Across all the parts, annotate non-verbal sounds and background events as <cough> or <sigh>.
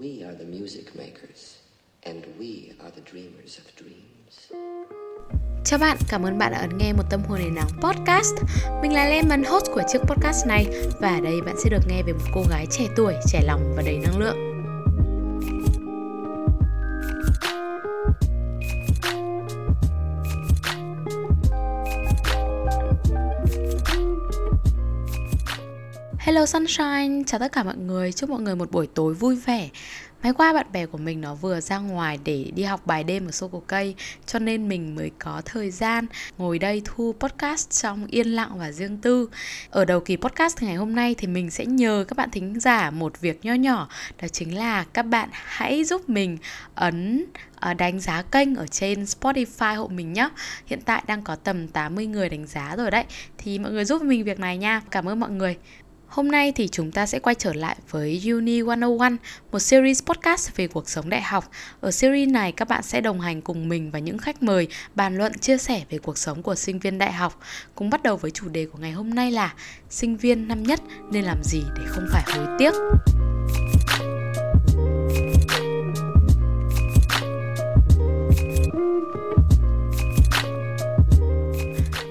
We are the music makers, and we are the dreamers of dreams. Chào bạn, cảm ơn bạn đã ấn nghe một tâm hồn đầy nắng podcast. Mình là Lemon, host của chiếc podcast này và ở đây bạn sẽ được nghe về một cô gái trẻ tuổi, trẻ lòng và đầy năng lượng. Hello Sunshine, chào tất cả mọi người, chúc mọi người một buổi tối vui vẻ. Mấy qua bạn bè của mình nó vừa ra ngoài để đi học bài đêm ở Sô Cây Cho nên mình mới có thời gian ngồi đây thu podcast trong yên lặng và riêng tư. Ở đầu kỳ podcast ngày hôm nay thì mình sẽ nhờ các bạn thính giả một việc nho nhỏ Đó chính là các bạn hãy giúp mình ấn ờ, đánh giá kênh ở trên Spotify hộ mình nhé Hiện tại đang có tầm 80 người đánh giá rồi đấy. Thì mọi người giúp mình việc này nha. Cảm ơn mọi người. Hôm nay thì chúng ta sẽ quay trở lại với Uni 101, một series podcast về cuộc sống đại học. Ở series này các bạn sẽ đồng hành cùng mình và những khách mời bàn luận chia sẻ về cuộc sống của sinh viên đại học. Cùng bắt đầu với chủ đề của ngày hôm nay là sinh viên năm nhất nên làm gì để không phải hối tiếc.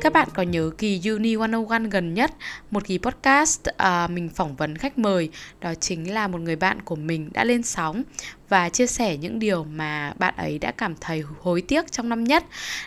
Các bạn có nhớ kỳ Uni 101 gần nhất, một kỳ podcast à, mình phỏng vấn khách mời, đó chính là một người bạn của mình đã lên sóng và chia sẻ những điều mà bạn ấy đã cảm thấy hối tiếc trong năm nhất.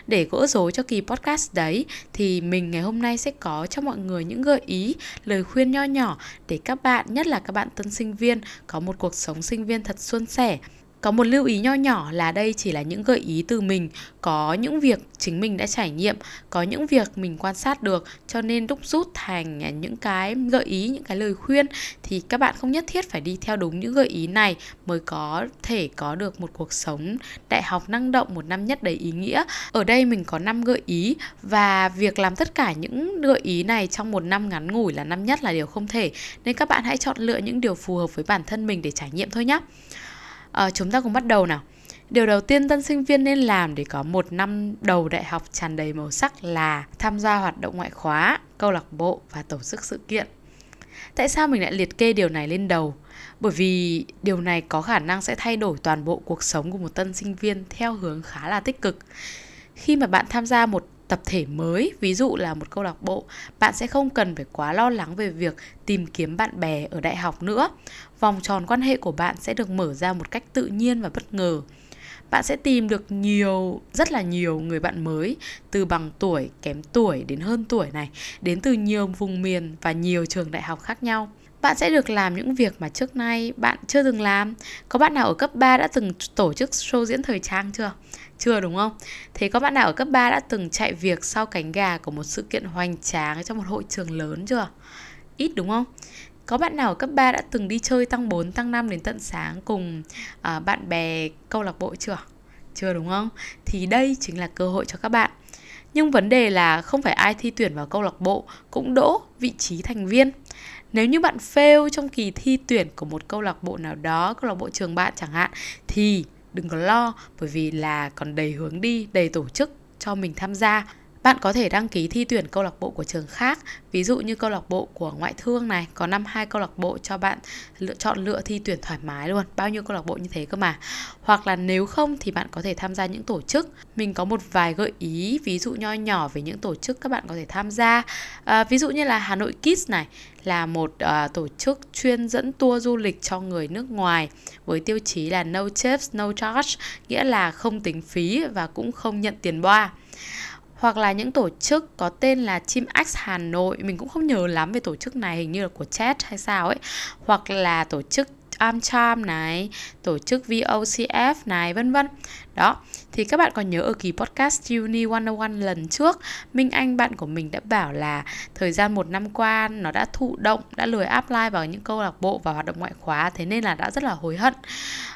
Để gỡ rối cho kỳ podcast đấy thì mình ngày hôm nay sẽ có cho mọi người những gợi ý, lời khuyên nho nhỏ để các bạn, nhất là các bạn tân sinh viên có một cuộc sống sinh viên thật suôn sẻ có một lưu ý nho nhỏ là đây chỉ là những gợi ý từ mình, có những việc chính mình đã trải nghiệm, có những việc mình quan sát được cho nên đúc rút thành những cái gợi ý, những cái lời khuyên thì các bạn không nhất thiết phải đi theo đúng những gợi ý này mới có thể có được một cuộc sống đại học năng động một năm nhất đầy ý nghĩa. Ở đây mình có 5 gợi ý và việc làm tất cả những gợi ý này trong một năm ngắn ngủi là năm nhất là điều không thể. Nên các bạn hãy chọn lựa những điều phù hợp với bản thân mình để trải nghiệm thôi nhé à, chúng ta cùng bắt đầu nào Điều đầu tiên tân sinh viên nên làm để có một năm đầu đại học tràn đầy màu sắc là tham gia hoạt động ngoại khóa, câu lạc bộ và tổ chức sự kiện. Tại sao mình lại liệt kê điều này lên đầu? Bởi vì điều này có khả năng sẽ thay đổi toàn bộ cuộc sống của một tân sinh viên theo hướng khá là tích cực. Khi mà bạn tham gia một tập thể mới, ví dụ là một câu lạc bộ, bạn sẽ không cần phải quá lo lắng về việc tìm kiếm bạn bè ở đại học nữa. Vòng tròn quan hệ của bạn sẽ được mở ra một cách tự nhiên và bất ngờ. Bạn sẽ tìm được nhiều, rất là nhiều người bạn mới từ bằng tuổi, kém tuổi đến hơn tuổi này, đến từ nhiều vùng miền và nhiều trường đại học khác nhau bạn sẽ được làm những việc mà trước nay bạn chưa từng làm. Có bạn nào ở cấp 3 đã từng tổ chức show diễn thời trang chưa? Chưa đúng không? Thế có bạn nào ở cấp 3 đã từng chạy việc sau cánh gà của một sự kiện hoành tráng trong một hội trường lớn chưa? Ít đúng không? Có bạn nào ở cấp 3 đã từng đi chơi tăng 4, tăng 5 đến tận sáng cùng uh, bạn bè câu lạc bộ chưa? Chưa đúng không? Thì đây chính là cơ hội cho các bạn. Nhưng vấn đề là không phải ai thi tuyển vào câu lạc bộ cũng đỗ vị trí thành viên. Nếu như bạn fail trong kỳ thi tuyển của một câu lạc bộ nào đó, câu lạc bộ trường bạn chẳng hạn thì đừng có lo bởi vì là còn đầy hướng đi, đầy tổ chức cho mình tham gia bạn có thể đăng ký thi tuyển câu lạc bộ của trường khác, ví dụ như câu lạc bộ của ngoại thương này, có năm hai câu lạc bộ cho bạn lựa chọn lựa thi tuyển thoải mái luôn, bao nhiêu câu lạc bộ như thế cơ mà. Hoặc là nếu không thì bạn có thể tham gia những tổ chức. Mình có một vài gợi ý, ví dụ nho nhỏ về những tổ chức các bạn có thể tham gia. À, ví dụ như là Hà Nội Kids này là một uh, tổ chức chuyên dẫn tour du lịch cho người nước ngoài với tiêu chí là no tips, no charge, nghĩa là không tính phí và cũng không nhận tiền boa hoặc là những tổ chức có tên là Team X Hà Nội mình cũng không nhớ lắm về tổ chức này hình như là của chat hay sao ấy hoặc là tổ chức AmCham này, tổ chức VOCF này vân vân. Đó, thì các bạn còn nhớ ở kỳ podcast Uni 101 lần trước, Minh Anh bạn của mình đã bảo là thời gian một năm qua nó đã thụ động, đã lười apply vào những câu lạc bộ và hoạt động ngoại khóa, thế nên là đã rất là hối hận.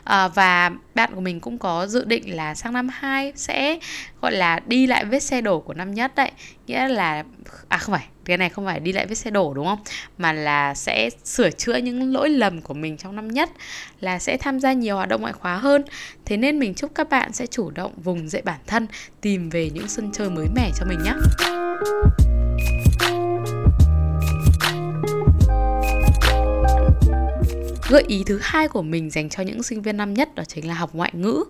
À, và bạn của mình cũng có dự định là sang năm 2 sẽ gọi là đi lại vết xe đổ của năm nhất đấy, nghĩa là à không phải cái này không phải đi lại vết xe đổ đúng không? Mà là sẽ sửa chữa những lỗi lầm của mình trong năm nhất là sẽ tham gia nhiều hoạt động ngoại khóa hơn. Thế nên mình chúc các bạn sẽ chủ động vùng dậy bản thân, tìm về những sân chơi mới mẻ cho mình nhé. Gợi ý thứ hai của mình dành cho những sinh viên năm nhất đó chính là học ngoại ngữ.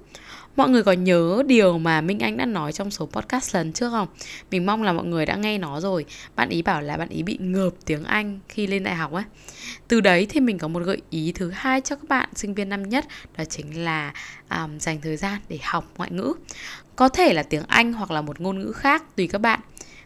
Mọi người có nhớ điều mà Minh Anh đã nói trong số podcast lần trước không? Mình mong là mọi người đã nghe nó rồi. Bạn ý bảo là bạn ý bị ngợp tiếng Anh khi lên đại học ấy. Từ đấy thì mình có một gợi ý thứ hai cho các bạn sinh viên năm nhất đó chính là um, dành thời gian để học ngoại ngữ. Có thể là tiếng Anh hoặc là một ngôn ngữ khác tùy các bạn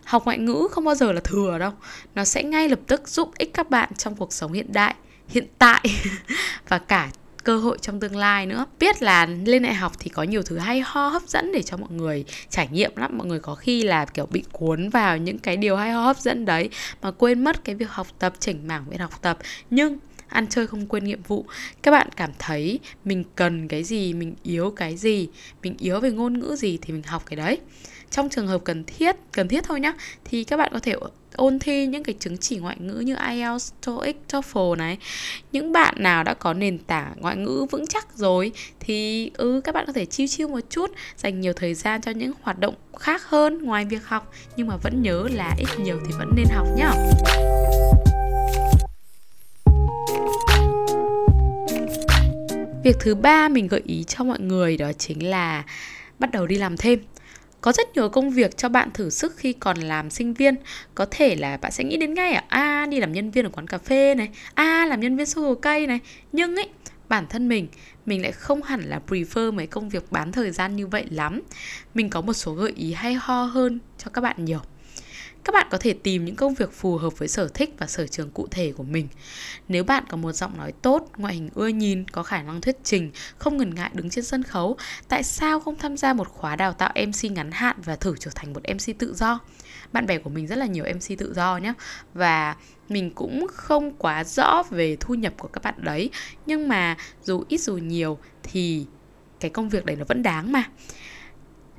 học ngoại ngữ không bao giờ là thừa đâu nó sẽ ngay lập tức giúp ích các bạn trong cuộc sống hiện đại hiện tại <laughs> và cả cơ hội trong tương lai nữa. Biết là lên đại học thì có nhiều thứ hay ho, hấp dẫn để cho mọi người trải nghiệm lắm. Mọi người có khi là, kiểu, bị cuốn vào những cái điều hay ho, hấp dẫn đấy, mà quên mất cái việc học tập chỉnh mảng việc học tập. Nhưng ăn chơi không quên nhiệm vụ. Các bạn cảm thấy mình cần cái gì, mình yếu cái gì, mình yếu về ngôn ngữ gì thì mình học cái đấy. Trong trường hợp cần thiết cần thiết thôi nhá, thì các bạn có thể ôn thi những cái chứng chỉ ngoại ngữ như IELTS, TOEIC, TOEFL này. Những bạn nào đã có nền tảng ngoại ngữ vững chắc rồi thì ừ các bạn có thể chiêu chiêu một chút, dành nhiều thời gian cho những hoạt động khác hơn ngoài việc học nhưng mà vẫn nhớ là ít nhiều thì vẫn nên học nhá. Việc thứ ba mình gợi ý cho mọi người đó chính là bắt đầu đi làm thêm có rất nhiều công việc cho bạn thử sức khi còn làm sinh viên. Có thể là bạn sẽ nghĩ đến ngay à, à đi làm nhân viên ở quán cà phê này à làm nhân viên sâu cây này. Nhưng ấy bản thân mình mình lại không hẳn là prefer mấy công việc bán thời gian như vậy lắm. Mình có một số gợi ý hay ho hơn cho các bạn nhiều các bạn có thể tìm những công việc phù hợp với sở thích và sở trường cụ thể của mình. Nếu bạn có một giọng nói tốt, ngoại hình ưa nhìn, có khả năng thuyết trình, không ngần ngại đứng trên sân khấu, tại sao không tham gia một khóa đào tạo MC ngắn hạn và thử trở thành một MC tự do? Bạn bè của mình rất là nhiều MC tự do nhé và mình cũng không quá rõ về thu nhập của các bạn đấy nhưng mà dù ít dù nhiều thì cái công việc đấy nó vẫn đáng mà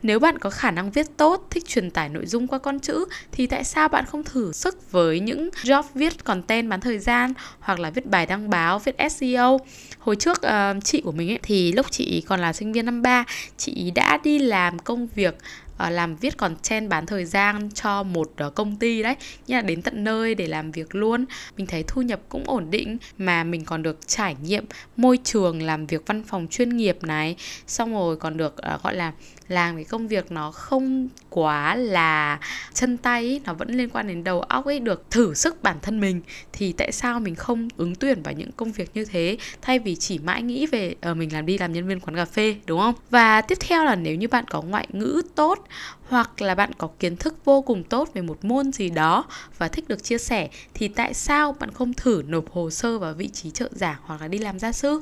nếu bạn có khả năng viết tốt, thích truyền tải nội dung qua con chữ thì tại sao bạn không thử sức với những job viết content bán thời gian hoặc là viết bài đăng báo, viết SEO. Hồi trước uh, chị của mình ấy thì lúc chị còn là sinh viên năm 3, chị đã đi làm công việc ờ, làm viết content bán thời gian cho một ờ, công ty đấy như là đến tận nơi để làm việc luôn mình thấy thu nhập cũng ổn định mà mình còn được trải nghiệm môi trường làm việc văn phòng chuyên nghiệp này xong rồi còn được gọi là làm cái công việc nó không quá là chân tay ý, nó vẫn liên quan đến đầu óc ấy được thử sức bản thân mình thì tại sao mình không ứng tuyển vào những công việc như thế? Thay vì chỉ mãi nghĩ về uh, mình làm đi làm nhân viên quán cà phê đúng không? Và tiếp theo là nếu như bạn có ngoại ngữ tốt hoặc là bạn có kiến thức vô cùng tốt về một môn gì đó và thích được chia sẻ, thì tại sao bạn không thử nộp hồ sơ vào vị trí trợ giảng hoặc là đi làm gia sư?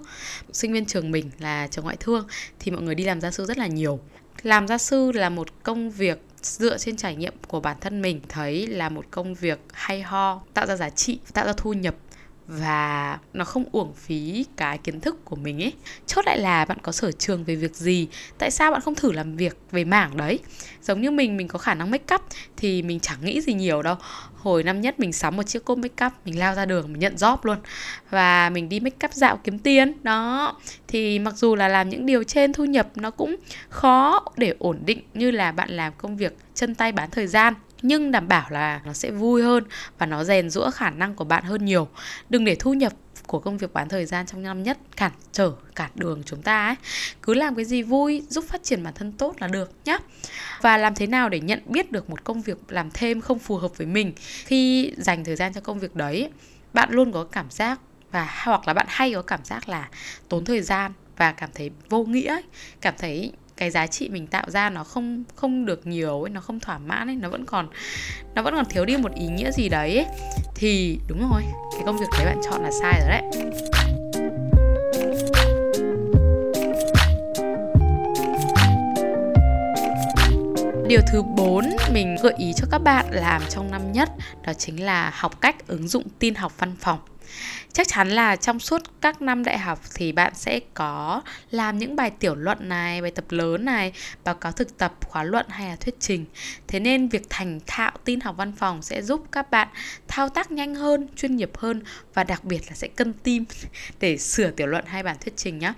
Sinh viên trường mình là trường ngoại thương thì mọi người đi làm gia sư rất là nhiều. Làm gia sư là một công việc dựa trên trải nghiệm của bản thân mình, thấy là một công việc hay ho, tạo ra giá trị, tạo ra thu nhập và nó không uổng phí cái kiến thức của mình ấy. Chốt lại là bạn có sở trường về việc gì? Tại sao bạn không thử làm việc về mảng đấy? Giống như mình mình có khả năng make up thì mình chẳng nghĩ gì nhiều đâu. Hồi năm nhất mình sắm một chiếc cốp make up, mình lao ra đường, mình nhận job luôn. Và mình đi make up dạo kiếm tiền, đó. Thì mặc dù là làm những điều trên thu nhập nó cũng khó để ổn định như là bạn làm công việc chân tay bán thời gian nhưng đảm bảo là nó sẽ vui hơn và nó rèn rũa khả năng của bạn hơn nhiều. Đừng để thu nhập của công việc bán thời gian trong năm nhất cản trở cản đường chúng ta ấy. Cứ làm cái gì vui giúp phát triển bản thân tốt là được nhá. Và làm thế nào để nhận biết được một công việc làm thêm không phù hợp với mình? Khi dành thời gian cho công việc đấy bạn luôn có cảm giác và hoặc là bạn hay có cảm giác là tốn thời gian và cảm thấy vô nghĩa ấy, cảm thấy cái giá trị mình tạo ra nó không không được nhiều ấy, nó không thỏa mãn ấy, nó vẫn còn, nó vẫn còn thiếu đi một ý nghĩa gì đấy ấy. thì đúng rồi, cái công việc đấy bạn chọn là sai rồi đấy Điều thứ 4 mình gợi ý cho các bạn làm trong năm nhất, đó chính là học cách ứng dụng tin học văn phòng chắc chắn là trong suốt các năm đại học thì bạn sẽ có làm những bài tiểu luận này bài tập lớn này báo cáo thực tập khóa luận hay là thuyết trình. Thế nên việc thành thạo tin học văn phòng sẽ giúp các bạn thao tác nhanh hơn chuyên nghiệp hơn và đặc biệt là sẽ cân tim <laughs> để sửa tiểu luận hay bản thuyết trình nhé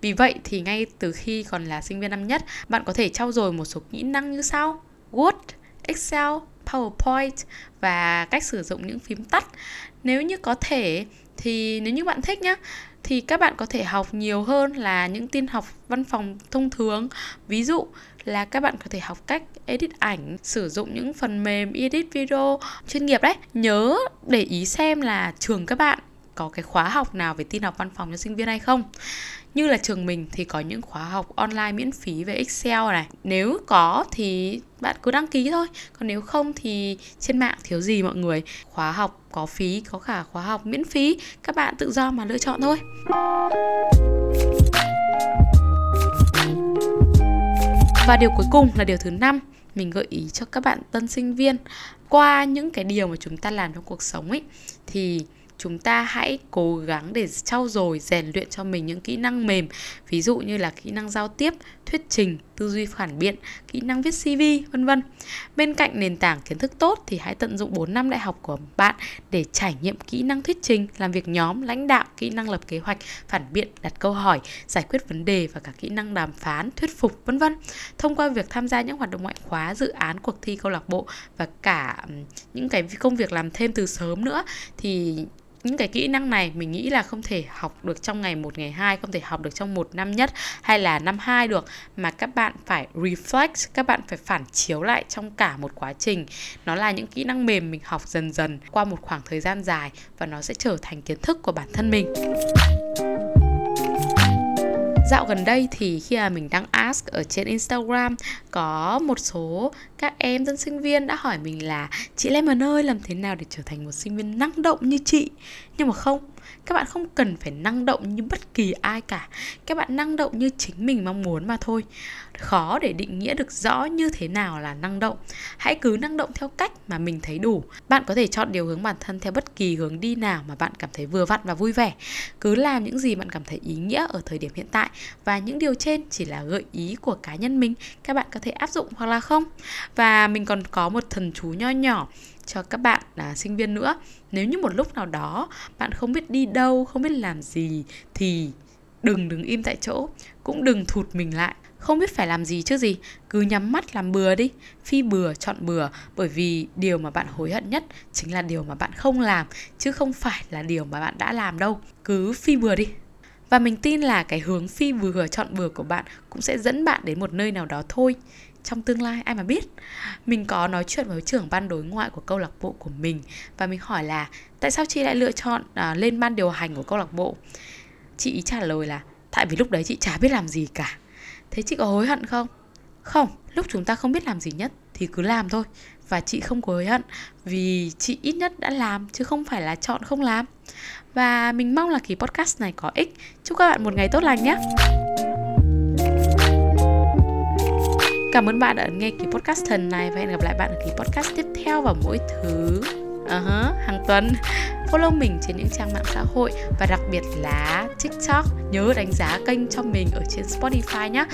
vì vậy thì ngay từ khi còn là sinh viên năm nhất bạn có thể trau dồi một số kỹ năng như sau. Word, Excel, PowerPoint và cách sử dụng những phím tắt nếu như có thể thì nếu như bạn thích nhá, thì các bạn có thể học nhiều hơn là những tin học văn phòng thông thường. Ví dụ là các bạn có thể học cách edit ảnh, sử dụng những phần mềm edit video chuyên nghiệp đấy. Nhớ để ý xem là trường các bạn có cái khóa học nào về tin học văn phòng cho sinh viên hay không? Như là trường mình thì có những khóa học online miễn phí về Excel này. Nếu có thì bạn cứ đăng ký thôi. Còn nếu không thì trên mạng thiếu gì mọi người? Khóa học có phí, có cả khóa học miễn phí. Các bạn tự do mà lựa chọn thôi. Và điều cuối cùng là điều thứ năm, mình gợi ý cho các bạn tân sinh viên. Qua những cái điều mà chúng ta làm trong cuộc sống ấy, thì chúng ta hãy cố gắng để trau dồi, rèn luyện cho mình những kỹ năng mềm. Ví dụ như là kỹ năng giao tiếp, thuyết trình, tư duy phản biện, kỹ năng viết cv vân vân. Bên cạnh nền tảng kiến thức tốt thì hãy tận dụng 4 năm đại học của bạn để trải nghiệm kỹ năng thuyết trình, làm việc nhóm, lãnh đạo, kỹ năng lập kế hoạch, phản biện, đặt câu hỏi, giải quyết vấn đề và cả kỹ năng đàm phán, thuyết phục, vân vân. Thông qua việc tham gia những hoạt động ngoại khóa, dự án, cuộc thi, câu lạc bộ và cả những cái công việc làm thêm từ sớm nữa thì những cái kỹ năng này mình nghĩ là không thể học được trong ngày một, ngày hai, không thể học được trong một năm nhất hay là năm hai được. Mà các bạn phải reflect, các bạn phải phản chiếu lại trong cả một quá trình. Nó là những kỹ năng mềm mình học dần dần qua một khoảng thời gian dài và nó sẽ trở thành kiến thức của bản thân mình. Dạo gần đây thì khi mà mình đăng ask ở trên Instagram, có một số các em tân sinh viên đã hỏi mình là, chị Lemon ơi, làm thế nào để trở thành một sinh viên năng động như chị? Nhưng mà không các bạn không cần phải năng động như bất kỳ ai cả. Các bạn năng động như chính mình mong muốn mà thôi. Khó để định nghĩa được rõ như thế nào là năng động. Hãy cứ năng động theo cách mà mình thấy đủ. Bạn có thể chọn điều hướng bản thân theo bất kỳ hướng đi nào mà bạn cảm thấy vừa vặn và vui vẻ. Cứ làm những gì bạn cảm thấy ý nghĩa ở thời điểm hiện tại. Và những điều trên chỉ là gợi ý của cá nhân mình. Các bạn có thể áp dụng hoặc là không. Và mình còn có một thần chú nho nhỏ cho các bạn là sinh viên nữa. Nếu như một lúc nào đó bạn không biết đi đâu, không biết làm gì thì đừng đứng im tại chỗ, cũng đừng thụt mình lại. Không biết phải làm gì chứ gì, cứ nhắm mắt làm bừa đi. Phi bừa, chọn bừa, bởi vì điều mà bạn hối hận nhất chính là điều mà bạn không làm, chứ không phải là điều mà bạn đã làm đâu. Cứ phi bừa đi. Và mình tin là cái hướng phi vừa, chọn bừa của bạn cũng sẽ dẫn bạn đến một nơi nào đó thôi trong tương lai ai mà biết. Mình có nói chuyện với trưởng ban đối ngoại của câu lạc bộ của mình và mình hỏi là tại sao chị lại lựa chọn à, lên ban điều hành của câu lạc bộ? Chị ý trả lời là tại vì lúc đấy chị chả biết làm gì cả. Thế chị có hối hận không? Không lúc chúng ta không biết làm gì nhất thì cứ làm thôi và chị không có hối hận vì chị ít nhất đã làm chứ không phải là chọn không làm. Và mình mong là kỳ podcast này có ích. Chúc các bạn một ngày tốt lành nhé! Cảm ơn bạn đã nghe kỳ podcast thần này và hẹn gặp lại bạn ở kỳ podcast tiếp theo vào mỗi thứ uh-huh, hàng tuần. Follow mình trên những trang mạng xã hội và đặc biệt là tiktok. Nhớ đánh giá kênh cho mình ở trên spotify nhé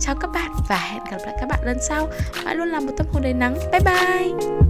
chào các bạn và hẹn gặp lại các bạn lần sau. Hãy luôn là một tâm hồn đầy nắng. Bye bye!